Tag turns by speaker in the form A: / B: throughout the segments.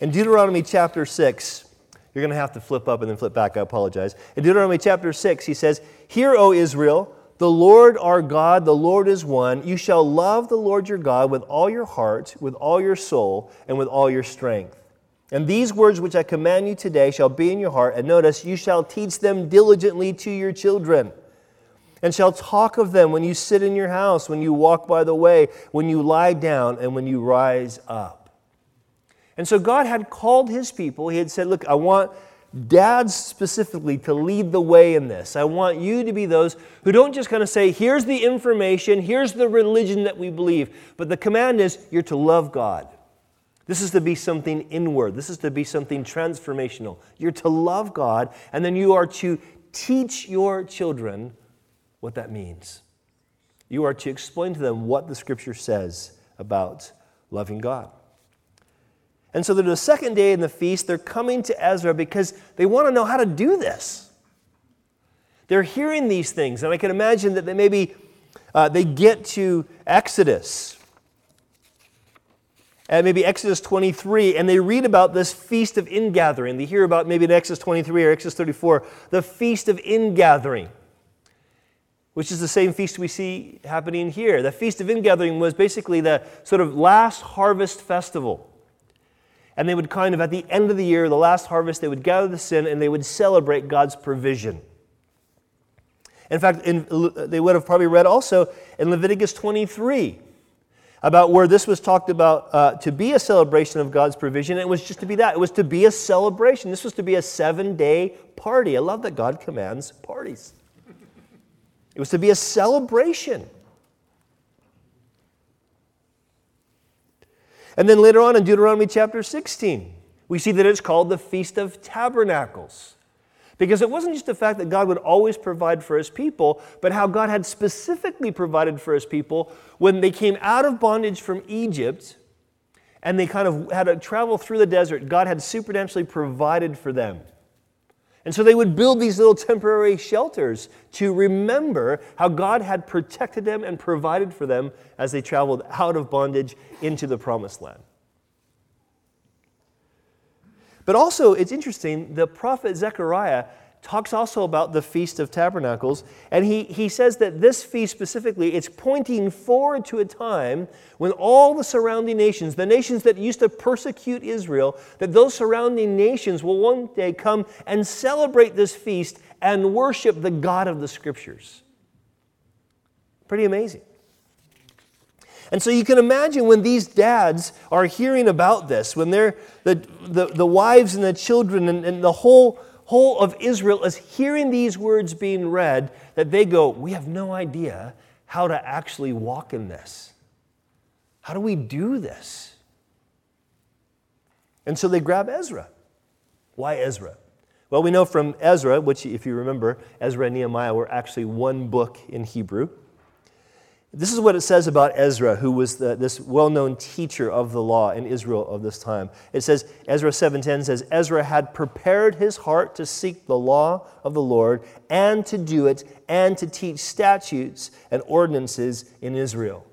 A: In Deuteronomy chapter 6, you're going to have to flip up and then flip back. I apologize. In Deuteronomy chapter 6, he says, Hear, O Israel, the Lord our God, the Lord is one. You shall love the Lord your God with all your heart, with all your soul, and with all your strength. And these words which I command you today shall be in your heart. And notice, you shall teach them diligently to your children, and shall talk of them when you sit in your house, when you walk by the way, when you lie down, and when you rise up. And so God had called his people. He had said, Look, I want dads specifically to lead the way in this. I want you to be those who don't just kind of say, Here's the information, here's the religion that we believe. But the command is, You're to love God. This is to be something inward. This is to be something transformational. You're to love God, and then you are to teach your children what that means. You are to explain to them what the scripture says about loving God. And so the second day in the feast, they're coming to Ezra because they want to know how to do this. They're hearing these things, and I can imagine that they maybe uh, they get to Exodus, and maybe Exodus 23, and they read about this feast of ingathering. They hear about maybe in Exodus 23 or Exodus 34, the feast of ingathering, which is the same feast we see happening here. The feast of ingathering was basically the sort of last harvest festival. And they would kind of, at the end of the year, the last harvest, they would gather the sin and they would celebrate God's provision. In fact, in, they would have probably read also in Leviticus 23 about where this was talked about uh, to be a celebration of God's provision. It was just to be that. It was to be a celebration. This was to be a seven day party. I love that God commands parties. It was to be a celebration. And then later on in Deuteronomy chapter 16, we see that it's called the Feast of Tabernacles. Because it wasn't just the fact that God would always provide for his people, but how God had specifically provided for his people when they came out of bondage from Egypt and they kind of had to travel through the desert. God had supernaturally provided for them. And so they would build these little temporary shelters to remember how God had protected them and provided for them as they traveled out of bondage into the promised land. But also, it's interesting, the prophet Zechariah talks also about the Feast of Tabernacles, and he, he says that this feast specifically, it's pointing forward to a time when all the surrounding nations, the nations that used to persecute Israel, that those surrounding nations will one day come and celebrate this feast and worship the God of the Scriptures. Pretty amazing. And so you can imagine when these dads are hearing about this, when they're the, the, the wives and the children and, and the whole whole of Israel is hearing these words being read that they go, We have no idea how to actually walk in this. How do we do this? And so they grab Ezra. Why Ezra? Well, we know from Ezra, which, if you remember, Ezra and Nehemiah were actually one book in Hebrew. This is what it says about Ezra, who was the, this well-known teacher of the law in Israel of this time. It says, Ezra 7.10 says, Ezra had prepared his heart to seek the law of the Lord and to do it and to teach statutes and ordinances in Israel.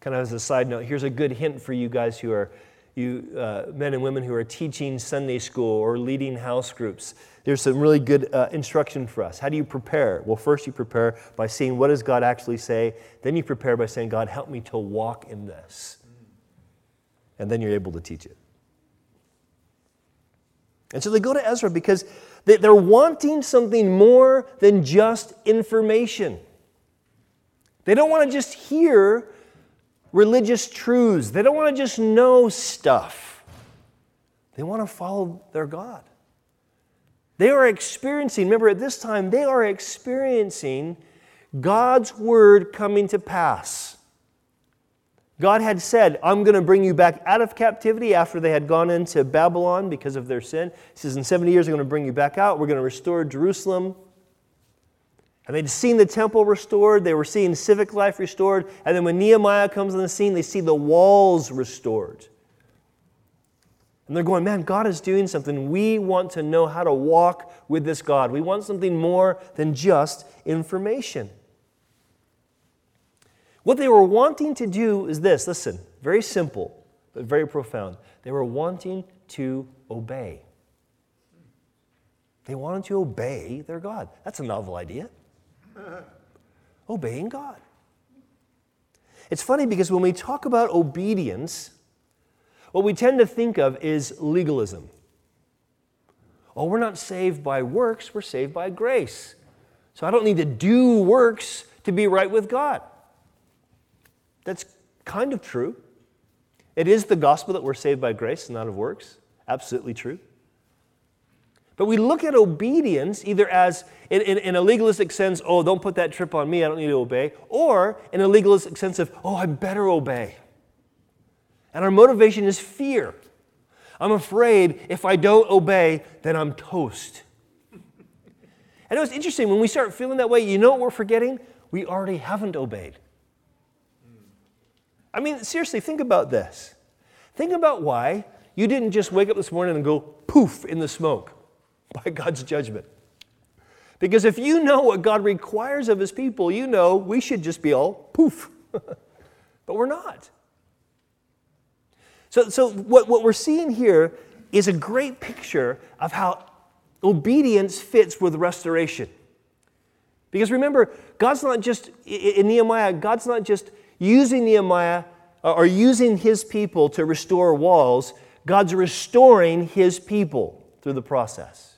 A: Kind of as a side note, here's a good hint for you guys who are, you uh, men and women who are teaching Sunday school or leading house groups there's some really good uh, instruction for us. How do you prepare? Well, first you prepare by seeing what does God actually say. Then you prepare by saying, God, help me to walk in this. And then you're able to teach it. And so they go to Ezra because they're wanting something more than just information. They don't want to just hear religious truths, they don't want to just know stuff. They want to follow their God. They are experiencing, remember at this time, they are experiencing God's word coming to pass. God had said, I'm going to bring you back out of captivity after they had gone into Babylon because of their sin. He says, In 70 years, I'm going to bring you back out. We're going to restore Jerusalem. And they'd seen the temple restored, they were seeing civic life restored. And then when Nehemiah comes on the scene, they see the walls restored. And they're going, man, God is doing something. We want to know how to walk with this God. We want something more than just information. What they were wanting to do is this listen, very simple. but very profound. They were wanting to obey. They wanted to obey their God. That's a novel idea. Obeying God. It's funny because when we talk about obedience, what we tend to think of is legalism. Oh, we're not saved by works, we're saved by grace. So I don't need to do works to be right with God. That's kind of true. It is the gospel that we're saved by grace and not of works. Absolutely true. But we look at obedience either as, in, in, in, a legalistic sense, oh, don't put that trip on me, I don't need to obey, or in a legalistic sense of, oh, I better obey. And our motivation is fear. I'm afraid if I don't obey, then I'm toast. And it was interesting, when we start feeling that way, you know what we're forgetting? We already haven't obeyed. I mean, seriously, think about this. Think about why you didn't just wake up this morning and go poof in the smoke by God's judgment. Because if you know what God requires of his people, you know we should just be all poof. but we're not. So, so what, what we're seeing here is a great picture of how obedience fits with restoration. Because remember, God's not just, in Nehemiah, God's not just using Nehemiah uh, or using his people to restore walls, God's restoring his people through the process.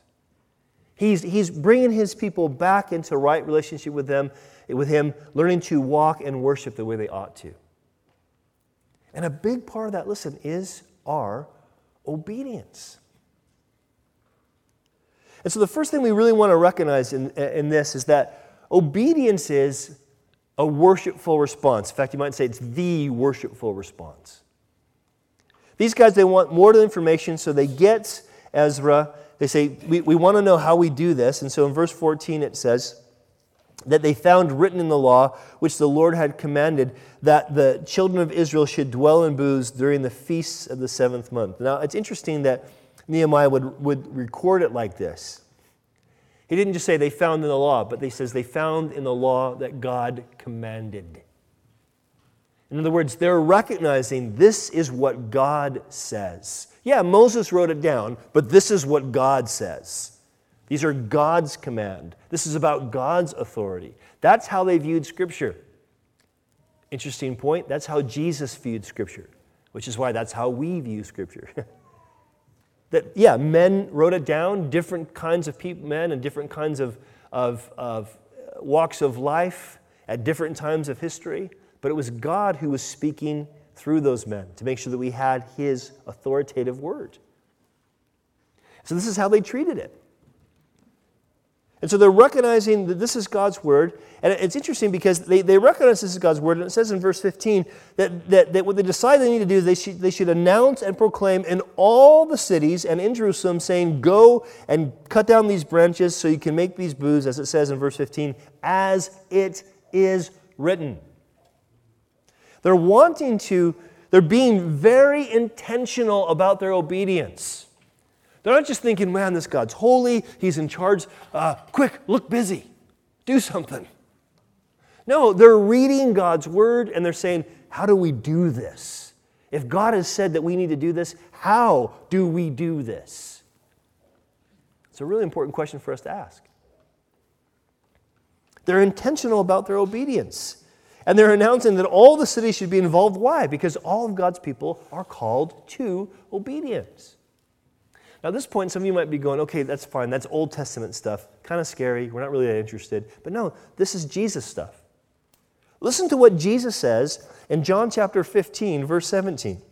A: He's, he's bringing his people back into right relationship with them, with him, learning to walk and worship the way they ought to. And a big part of that, listen, is our obedience. And so the first thing we really want to recognize in, in this is that obedience is a worshipful response. In fact, you might say it's the worshipful response. These guys, they want more information, so they get Ezra they say, we, we want to know how we do this. And so in verse 14 it says, that they found written in the law, which the Lord had commanded, that the children of Israel should dwell in booths during the feasts of the seventh month. Now, it's interesting that Nehemiah would, would record it like this. He didn't just say they found in the law, but he says they found in the law that God commanded. In other words, they're recognizing this is what God says. Yeah, Moses wrote it down, but this is what God says. These are God's command. This is about God's authority. That's how they viewed Scripture. Interesting point. That's how Jesus viewed Scripture, which is why that's how we view Scripture. that, yeah, men wrote it down, different kinds of people, men and different kinds of, of, of uh, walks of life at different times of history, but it was God who was speaking through those men to make sure that we had his authoritative word. So, this is how they treated it. And so they're recognizing that this is God's word. And it's interesting because they, they recognize this is God's word. And it says in verse 15 that, that, that what they decide they need to do is they should, they should announce and proclaim in all the cities and in Jerusalem, saying, Go and cut down these branches so you can make these booths, as it says in verse 15, as it is written. They're wanting to, they're being very intentional about their obedience. They're not just thinking, man, this God's holy, He's in charge. Uh, quick, look busy, do something. No, they're reading God's word and they're saying, how do we do this? If God has said that we need to do this, how do we do this? It's a really important question for us to ask. They're intentional about their obedience. And they're announcing that all the cities should be involved. Why? Because all of God's people are called to obedience. Now, at this point, some of you might be going, okay, that's fine. That's Old Testament stuff. Kind of scary. We're not really that interested. But no, this is Jesus stuff. Listen to what Jesus says in John chapter 15, verse 17.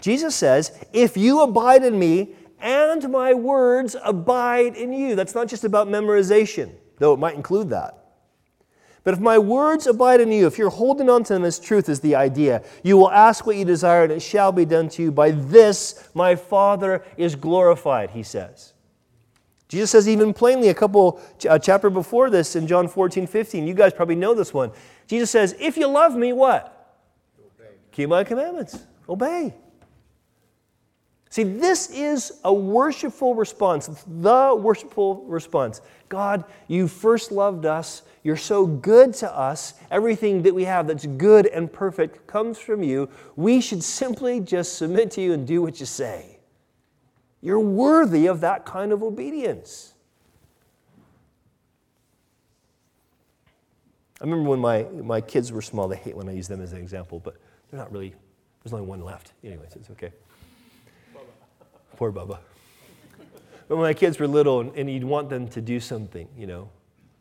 A: Jesus says, If you abide in me and my words abide in you. That's not just about memorization, though it might include that. But if my words abide in you, if you're holding on to them as truth, is the idea, you will ask what you desire, and it shall be done to you. By this my Father is glorified, he says. Jesus says even plainly a couple a chapter before this in John 14, 15. You guys probably know this one. Jesus says, If you love me, what? Obey. Keep my commandments. Obey. See, this is a worshipful response, the worshipful response. God, you first loved us. You're so good to us. Everything that we have that's good and perfect comes from you. We should simply just submit to you and do what you say. You're worthy of that kind of obedience. I remember when my, my kids were small, they hate when I use them as an example, but they're not really, there's only one left. Anyways, it's okay. Bubba. Poor Bubba. But when my kids were little and, and, you'd want them to do something, you know,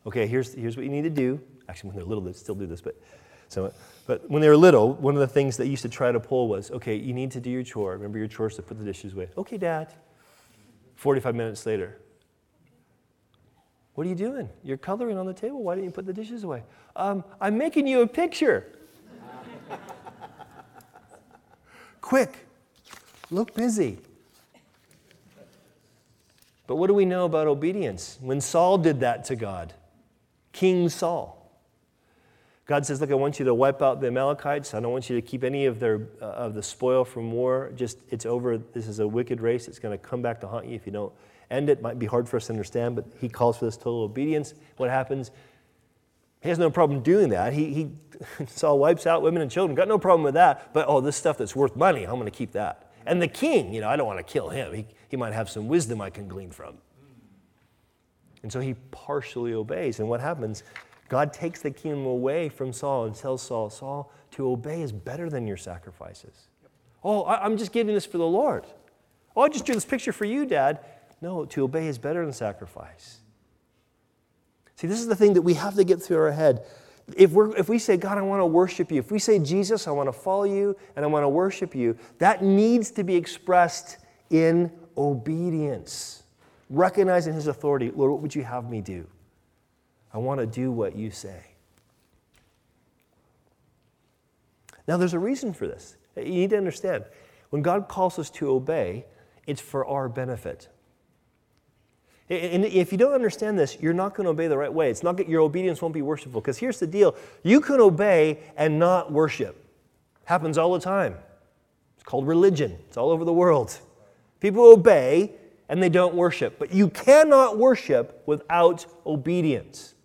A: okay, here's, here's what you need to do. Actually, when they're little, they still do this, but, so, but when they were little, one of the things they used to try to pull was, okay, you need to do your chore. Remember your chores to put the dishes away. Okay, Dad. 45 minutes later, what are you doing? You're coloring on the table. Why didn't you put the dishes away? Um, I'm making you a picture. Quick, look busy. But what do we know about obedience? When Saul did that to God, King Saul, God says, Look, I want you to wipe out the Amalekites. I don't want you to keep any of, their, uh, of the spoil from war. Just, it's over. This is a wicked race. It's going to come back to haunt you if you don't end it. Might be hard for us to understand, but he calls for this total obedience. What happens? He has no problem doing that. He, he Saul wipes out women and children. Got no problem with that. But oh, this stuff that's worth money, I'm going to keep that. And the king, you know, I don't want to kill him. He, he might have some wisdom I can glean from. And so he partially obeys. And what happens? God takes the kingdom away from Saul and tells Saul, Saul, to obey is better than your sacrifices. Oh, I'm just giving this for the Lord. Oh, I just drew this picture for you, Dad. No, to obey is better than sacrifice. See, this is the thing that we have to get through our head. If, we're, if we say, God, I want to worship you, if we say, Jesus, I want to follow you and I want to worship you, that needs to be expressed in obedience, recognizing his authority. Lord, what would you have me do? I want to do what you say. Now, there's a reason for this. You need to understand. When God calls us to obey, it's for our benefit. And if you don't understand this, you're not going to obey the right way. It's not your obedience won't be worshipful. Because here's the deal: you can obey and not worship. Happens all the time. It's called religion. It's all over the world. People obey and they don't worship. But you cannot worship without obedience.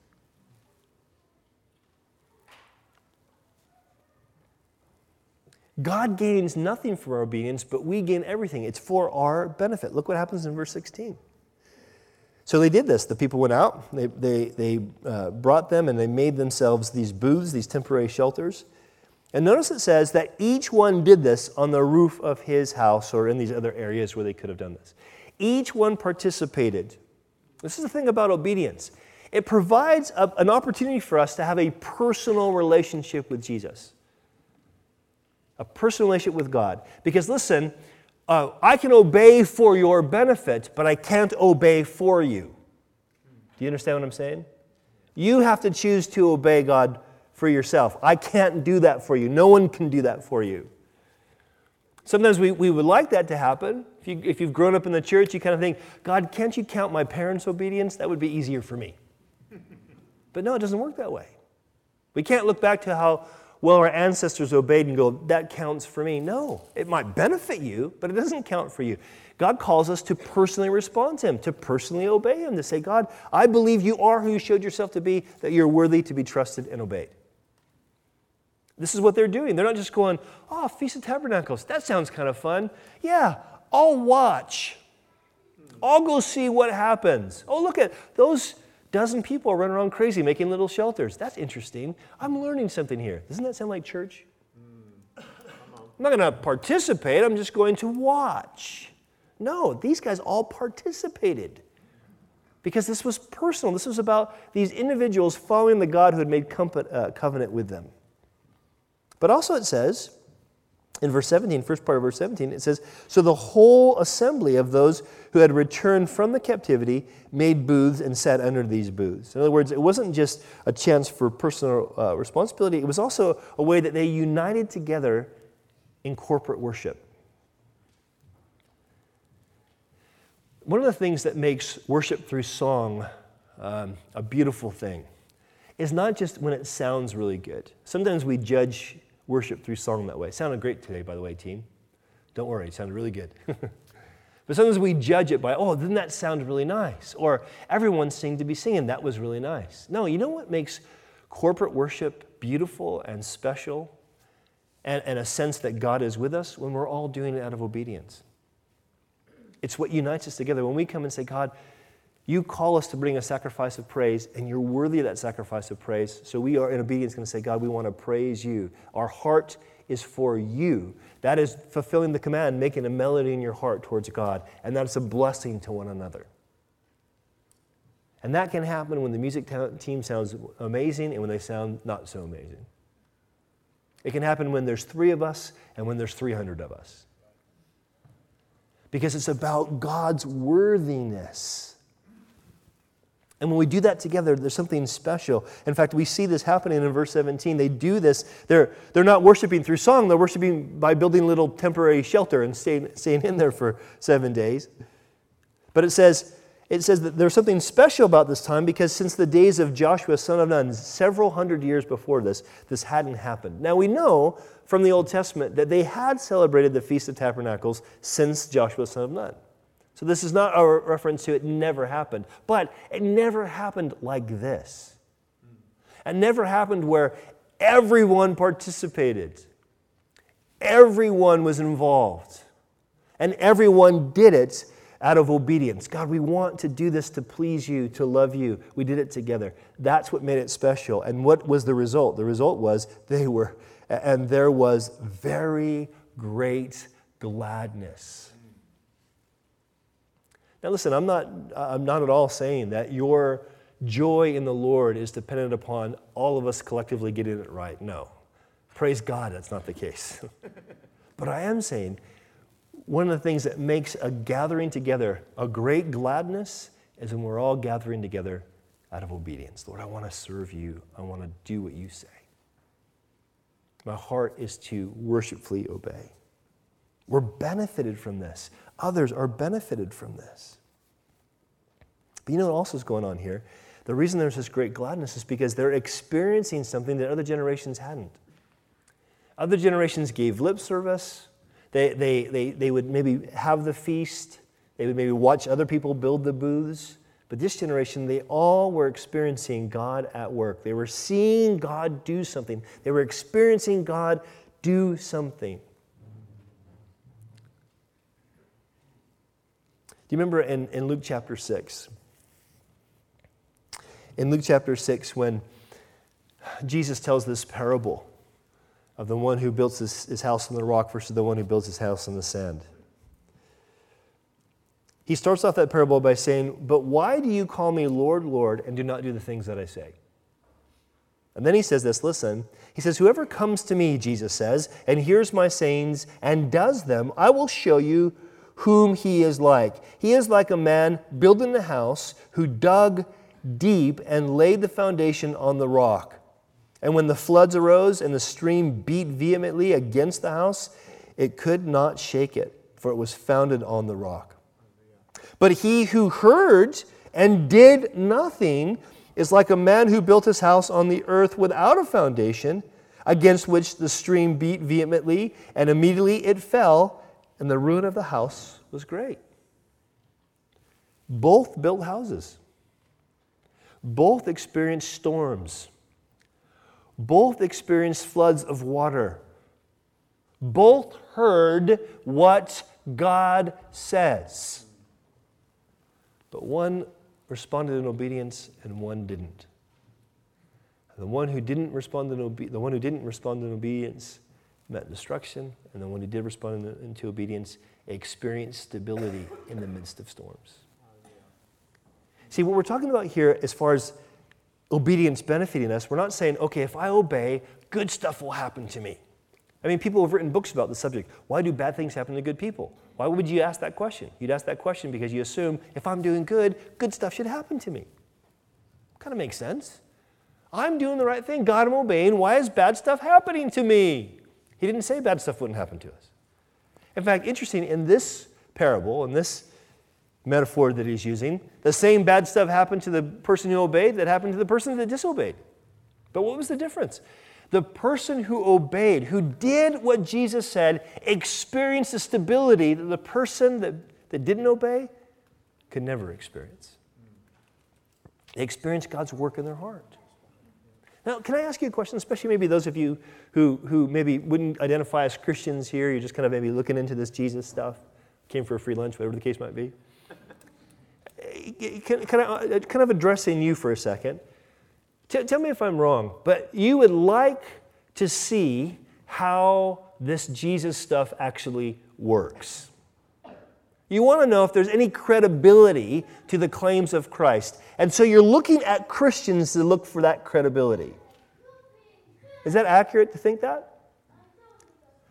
A: God gains nothing from our obedience, but we gain everything. It's for our benefit. Look what happens in verse 16. So they did this. The people went out, they, they, they uh, brought them, and they made themselves these booths, these temporary shelters. And notice it says that each one did this on the roof of his house or in these other areas where they could have done this. Each one participated. This is the thing about obedience it provides a, an opportunity for us to have a personal relationship with Jesus, a personal relationship with God. Because listen, uh, I can obey for your benefit, but I can't obey for you. Do you understand what I'm saying? You have to choose to obey God for yourself. I can't do that for you. No one can do that for you. Sometimes we, we would like that to happen. If, you, if you've grown up in the church, you kind of think, God, can't you count my parents' obedience? That would be easier for me. But no, it doesn't work that way. We can't look back to how well, our ancestors obeyed and go, that counts for me. No, it might benefit you, but it doesn't count for you. God calls us to personally respond to Him, to personally obey Him, to say, God, I believe you are who you showed yourself to be, that you're worthy to be trusted and obeyed. This is what they're doing. They're not just going, oh, Feast of Tabernacles, that sounds kind of fun. Yeah, I'll watch. I'll go see what happens. Oh, look at those dozen people running around crazy making little shelters. That's interesting. I'm learning something here. Doesn't that sound like church? I'm not going to participate, I'm just going to watch. No, these guys all participated because this was personal. This was about these individuals following the God who had made uh, covenant with them. But also it says, in verse 17, first part of verse 17, it says, So the whole assembly of those who had returned from the captivity made booths and sat under these booths. In other words, it wasn't just a chance for personal uh, responsibility, it was also a way that they united together in corporate worship. One of the things that makes worship through song um, a beautiful thing is not just when it sounds really good. Sometimes we judge worship through song that way. Sounded great today, by the way, team. Don't worry, it sounded really good. but sometimes we judge it by, oh, didn't that sound really nice? Or everyone seemed to be singing, that was really nice. No, you know what makes corporate worship beautiful and special and, and a sense that God is with us? When we're all doing it out of obedience. It's what unites us together. When we come and say, God, you call us to bring a sacrifice of praise, and you're worthy of that sacrifice of praise. So we are in obedience going to say, God, we want to praise you. Our heart is for you. That is fulfilling the command, making a melody in your heart towards God, and that's a blessing to one another. And that can happen when the music team sounds amazing and when they sound not so amazing. It can happen when there's three of us and when there's 300 of us. Because it's about God's worthiness. And when we do that together, there's something special. In fact, we see this happening in verse 17. They do this. They're, they're not worshiping through song, they're worshiping by building a little temporary shelter and staying, staying in there for seven days. But it says, it says that there's something special about this time because since the days of Joshua, son of Nun, several hundred years before this, this hadn't happened. Now we know from the Old Testament that they had celebrated the Feast of Tabernacles since Joshua, son of Nun. So this is not a reference to it never happened, but it never happened like this. It never happened where everyone participated, everyone was involved, and everyone did it out of obedience. God, we want to do this to please you, to love you. We did it together. That's what made it special. And what was the result? The result was they were, and there was very great gladness. Now, listen, I'm not, I'm not at all saying that your joy in the Lord is dependent upon all of us collectively getting it right. No. Praise God, that's not the case. but I am saying one of the things that makes a gathering together a great gladness is when we're all gathering together out of obedience. Lord, I want to serve you, I want to do what you say. My heart is to worshipfully obey. We're benefited from this. Others are benefited from this. But you know what else is going on here? The reason there's this great gladness is because they're experiencing something that other generations hadn't. Other generations gave lip service. They, they, they, they would maybe have the feast. They would maybe watch other people build the booths. But this generation, they all were experiencing God at work. They were seeing God do something. They were experiencing God do something. You remember in, in Luke chapter 6? In Luke chapter 6, when Jesus tells this parable of the one who builds his, his house on the rock versus the one who builds his house on the sand. He starts off that parable by saying, But why do you call me Lord, Lord, and do not do the things that I say? And then he says this listen. He says, Whoever comes to me, Jesus says, and hears my sayings and does them, I will show you whom he is like. He is like a man building a house who dug deep and laid the foundation on the rock. And when the floods arose and the stream beat vehemently against the house, it could not shake it, for it was founded on the rock. But he who heard and did nothing is like a man who built his house on the earth without a foundation, against which the stream beat vehemently, and immediately it fell and the ruin of the house was great. Both built houses, both experienced storms, both experienced floods of water, both heard what God says. But one responded in obedience and one didn't. The one who didn't respond in obe- the one who didn't respond in obedience met destruction, and then when he did respond into obedience, experienced stability in the midst of storms. See, what we're talking about here, as far as obedience benefiting us, we're not saying, okay, if I obey, good stuff will happen to me. I mean, people have written books about the subject. Why do bad things happen to good people? Why would you ask that question? You'd ask that question because you assume if I'm doing good, good stuff should happen to me. Kind of makes sense. I'm doing the right thing. God, I'm obeying. Why is bad stuff happening to me? He didn't say bad stuff wouldn't happen to us. In fact, interesting, in this parable, in this metaphor that he's using, the same bad stuff happened to the person who obeyed that happened to the person that disobeyed. But what was the difference? the person who obeyed, who did what Jesus said, experienced the stability that the person that, that didn't obey could never experience. They experienced God's work in their heart. Now, can I ask you a question, especially maybe those of you who, who maybe wouldn't identify as Christians here, you're just kind of maybe looking into this Jesus stuff, came for a free lunch, whatever the case might be. Can, can I uh, kind of addressing you for a second? T- tell me if I'm wrong, but you would like to see how this Jesus stuff actually works. You want to know if there's any credibility to the claims of Christ. And so you're looking at Christians to look for that credibility. Is that accurate to think that?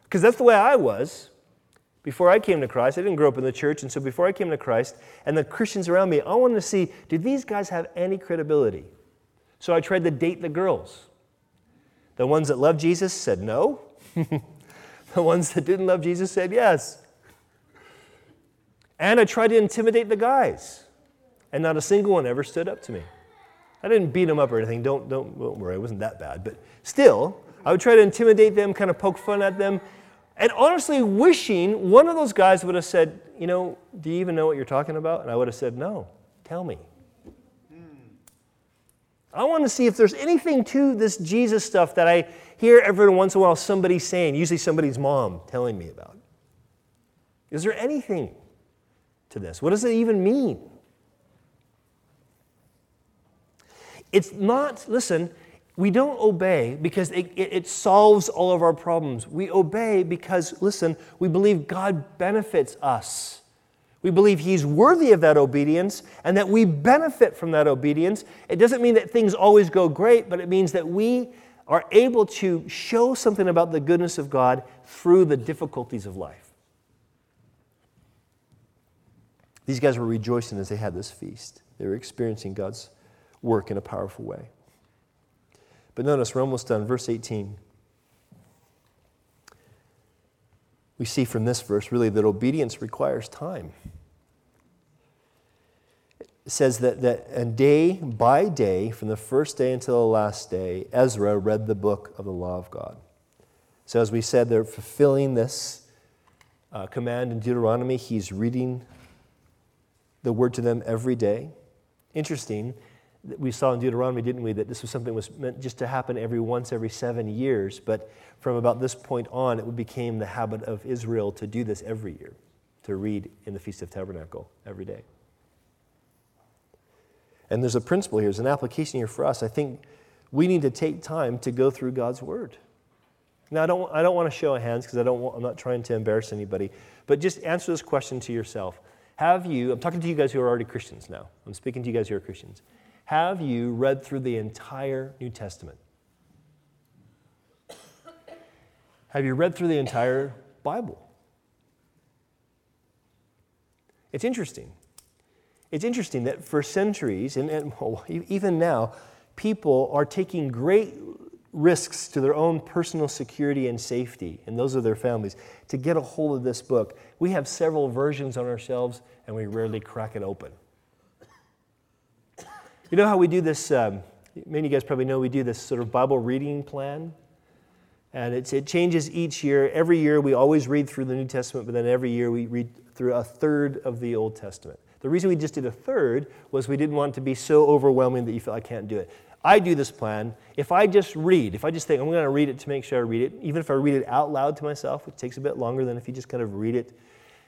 A: Because that's the way I was before I came to Christ. I didn't grow up in the church, and so before I came to Christ, and the Christians around me, I wanted to see do these guys have any credibility? So I tried to date the girls. The ones that loved Jesus said no. the ones that didn't love Jesus said yes. And I tried to intimidate the guys, and not a single one ever stood up to me. I didn't beat them up or anything. Don't, don't, don't worry, it wasn't that bad. But still, I would try to intimidate them, kind of poke fun at them, and honestly wishing one of those guys would have said, You know, do you even know what you're talking about? And I would have said, No, tell me. I want to see if there's anything to this Jesus stuff that I hear every once in a while somebody saying, usually somebody's mom telling me about. Is there anything to this? What does it even mean? It's not, listen, we don't obey because it, it, it, solves all of our problems. We obey because, listen, we believe God benefits us. We believe He's worthy of that obedience and that we benefit from that obedience. It doesn't mean that things always go great, but it means that we are able to show something about the goodness of God through the difficulties of life. These guys were rejoicing as they had this feast. They were experiencing God's work in a powerful way. But notice, we're almost done. Verse 18. We see from this verse really that obedience requires time. It says that, that and day by day, from the first day until the last day, Ezra read the book of the law of God. So, as we said, they're fulfilling this uh, command in Deuteronomy. He's reading the word to them every day. Interesting, we saw in Deuteronomy, didn't we, that this was something that was meant just to happen every once every seven years, but from about this point on, it became the habit of Israel to do this every year, to read in the Feast of Tabernacle every day. And there's a principle here, there's an application here for us. I think we need to take time to go through God's Word. Now, I don't, I don't want to show hands because I don't I'm not trying to embarrass anybody, but just answer this question to yourself. Have you, I'm talking to you guys who are already Christians now. I'm speaking to you guys who are Christians. Have you read through the entire New Testament? Have you read through the entire Bible? It's interesting. It's interesting that for centuries, and, and well, even now, people are taking great risks to their own personal security and safety, and those are their families, to get a hold of this book. We have several versions on our shelves, and we rarely crack it open. You know how we do this? Um, many of you guys probably know we do this sort of Bible reading plan. And it changes each year. Every year we always read through the New Testament, but then every year we read through a third of the Old Testament. The reason we just did a third was we didn't want it to be so overwhelming that you feel I can't do it. I do this plan. If I just read, if I just think I'm going to read it to make sure I read it, even if I read it out loud to myself, which takes a bit longer than if you just kind of read it.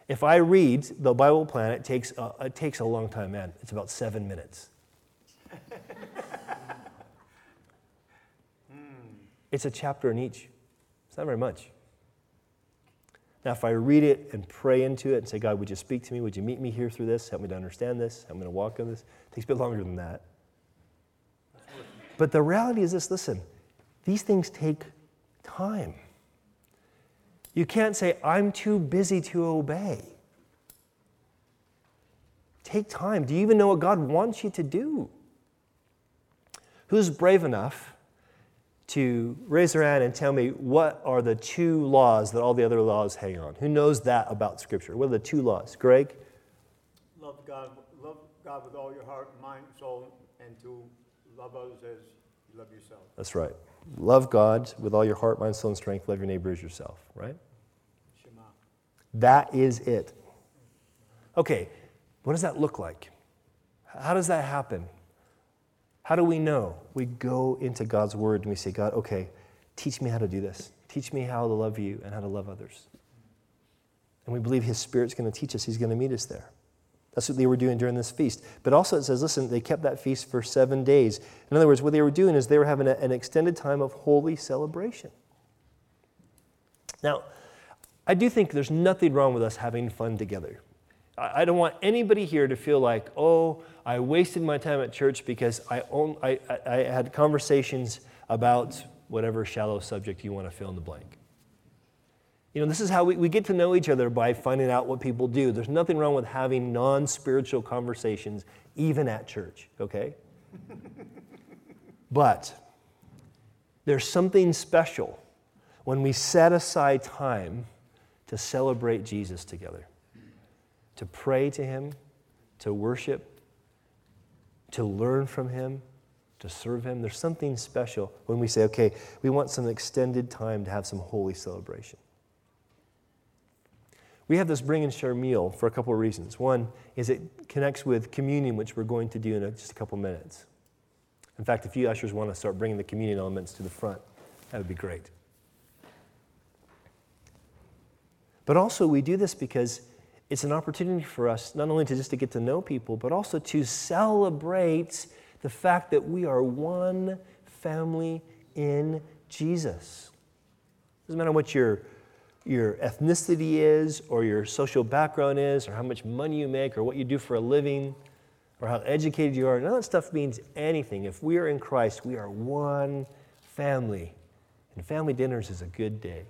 A: If I read the Bible plan, it takes a, it takes a long time, man. It's about seven minutes. it's a chapter in each. It's not very much. Now, if I read it and pray into it and say, God, would you speak to me? Would you meet me here through this? Help me to understand this. I'm going to walk on this. It takes a bit longer than that. But the reality is this listen, these things take time. You can't say, I'm too busy to obey. Take time. Do you even know what God wants you to do? Who's brave enough to raise their hand and tell me what are the two laws that all the other laws hang on? Who knows that about Scripture? What are the two laws? Greg?
B: Love God, love God with all your heart, mind, soul, and to love others as you love yourself.
A: That's right. Love God with all your heart, mind, soul, and strength. Love your neighbor as yourself, right?
B: Shema.
A: That is it. Okay, what does that look like? How does that happen? How do we know? We go into God's word and we say, God, okay, teach me how to do this. Teach me how to love you and how to love others. And we believe His Spirit's going to teach us, He's going to meet us there. That's what they were doing during this feast. But also, it says, listen, they kept that feast for seven days. In other words, what they were doing is they were having a, an extended time of holy celebration. Now, I do think there's nothing wrong with us having fun together. I don't want anybody here to feel like, oh, I wasted my time at church because I, own, I, I, had conversations about whatever shallow subject you want to fill in the blank. You know, this is how we, we get to know each other by finding out what people do. There's nothing wrong with having non spiritual conversations, even at church, okay? but there's something special when we set aside time to celebrate Jesus together to pray to Him, to worship, to learn from Him, to serve Him. There's something special when we say, okay, we want some extended time to have some holy celebration. We have this bring and share meal for a couple of reasons. One is it connects with communion, which we're going to do in just a couple minutes. In fact, if you ushers want to start bringing the communion elements to the front, that would be great. But also, we do this because it's an opportunity for us not only to just to get to know people, but also to celebrate the fact that we are one family in Jesus. Doesn't matter what your, your ethnicity is, or your social background is, or how much money you make, or what you do for a living, or how educated you are. None of that stuff means anything. If we are in Christ, we are one family. And family dinners is a good day.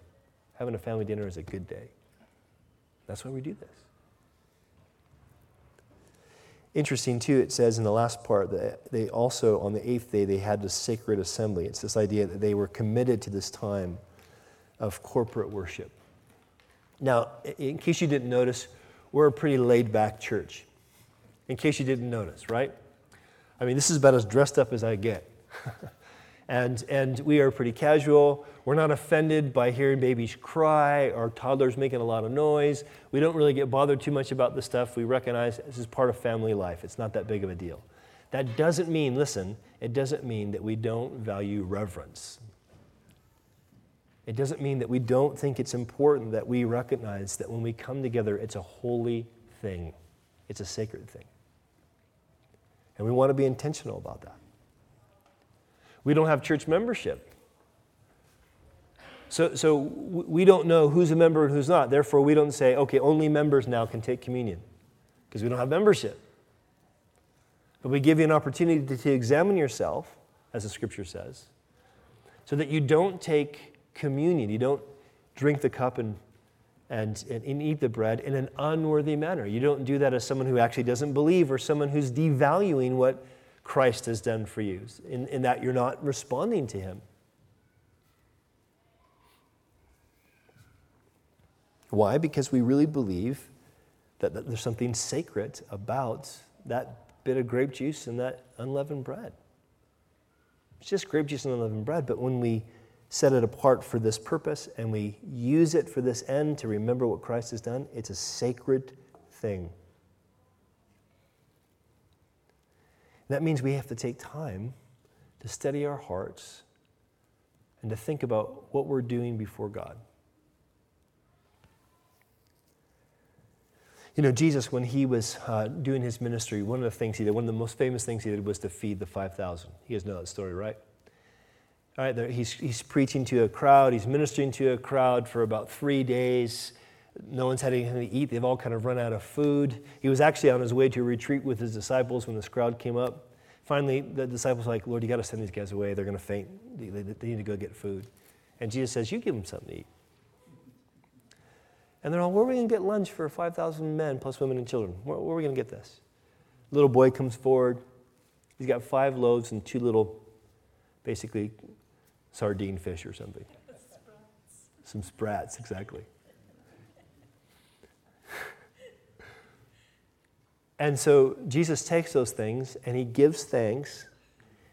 A: Having a family dinner is a good day. That's why we do this. Interesting, too, it says in the last part that they also, on the eighth day, they had the sacred assembly. It's this idea that they were committed to this time of corporate worship. Now, in case you didn't notice, we're a pretty laid back church. In case you didn't notice, right? I mean, this is about as dressed up as I get. and, and we are pretty casual. We're not offended by hearing babies cry or toddlers making a lot of noise. We don't really get bothered too much about this stuff. We recognize this is part of family life. It's not that big of a deal. That doesn't mean, listen, it doesn't mean that we don't value reverence. It doesn't mean that we don't think it's important that we recognize that when we come together, it's a holy thing, it's a sacred thing. And we want to be intentional about that. We don't have church membership. So, so we don't know who's a member and who's not. Therefore, we don't say, okay, only members now can take communion because we don't have membership. But we give you an opportunity to, to examine yourself, as the scripture says, so that you don't take communion, you don't drink the cup and, and, and, eat the bread in an unworthy manner. You don't do that as someone who actually doesn't believe or someone who's devaluing what Christ has done for you, in, in that you're not responding to Him. Why? Because we really believe that, that there's something sacred about that bit of grape juice and that unleavened bread. It's just grape juice and unleavened bread, but when we set it apart for this purpose and we use it for this end to remember what Christ has done, it's a sacred thing. That means we have to take time to steady our hearts and to think about what we're doing before God. You know, Jesus, when he was uh, doing his ministry, one of the things he did, one of the most famous things he did was to feed the 5,000. You guys know that story, right? All right, he's, he's preaching to a crowd, he's ministering to a crowd for about three days. No one's had anything to eat. They've all kind of run out of food. He was actually on his way to a retreat with his disciples when this crowd came up. Finally, the disciples were like, Lord, you got to send these guys away. They're going to faint. They, they, they, need to go get food. And Jesus says, You give them something to eat. And they're all, Where are we going to get lunch for 5,000 men plus women and children? Where, where are we going to get this? Little boy comes forward. He's got five loaves and two little, basically, sardine fish or something. Sprats. Some sprats, exactly. And so Jesus takes those things and he gives thanks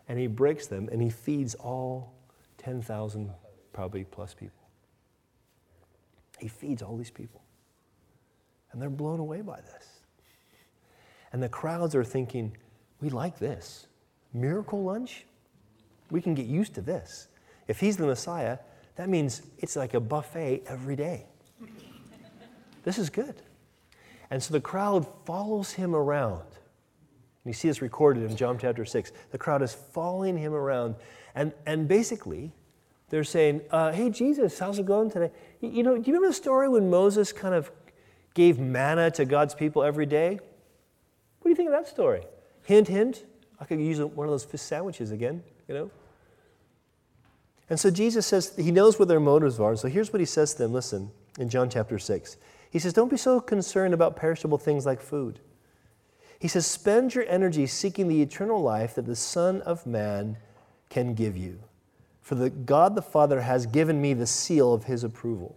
A: and he breaks them and he feeds all 10,000 probably plus people. He feeds all these people. And they're blown away by this. And the crowds are thinking, we like this. Miracle lunch? We can get used to this. If he's the Messiah, that means it's like a buffet every day. this is good. And so the crowd follows him around. And you see this recorded in John chapter 6. The crowd is following him around. And, and basically, they're saying, uh, Hey, Jesus, how's it going today? You, you know, do you remember the story when Moses kind of gave manna to God's people every day? What do you think of that story? Hint, hint. I could use one of those fish sandwiches again, you know? And so Jesus says he knows what their motives are. And So here's what he says to them listen, in John chapter 6. He says, Don't be so concerned about perishable things like food. He says, Spend your energy seeking the eternal life that the Son of Man can give you. For the God the Father has given me the seal of his approval.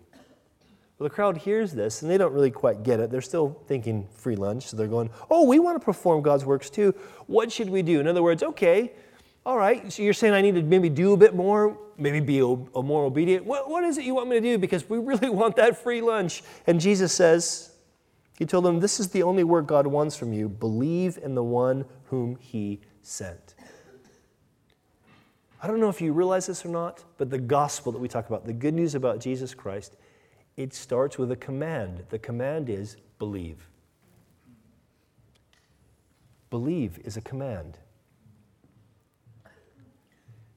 A: Well, the crowd hears this and they don't really quite get it. They're still thinking free lunch. So they're going, Oh, we want to perform God's works too. What should we do? In other words, okay, all right, so you're saying I need to maybe do a bit more, maybe be a, more obedient. What, what is it you want me to do? Because we really want that free lunch. And Jesus says, He told them, This is the only work God wants from you. Believe in the one whom He sent. I don't know if you realize this or not, but the gospel that we talk about, the good news about Jesus Christ, it starts with a command. The command is believe. Believe is a command.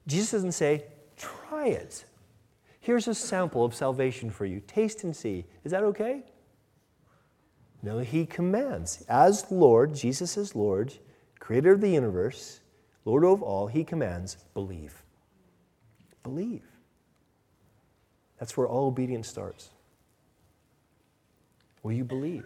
A: Jesus doesn't say, try it. Here's a sample of salvation for you. Taste and see. Is that okay? No, he commands. As Lord, Jesus is Lord, creator of the universe, Lord of all, he commands, believe. Believe. That's where all obedience starts. Will you believe?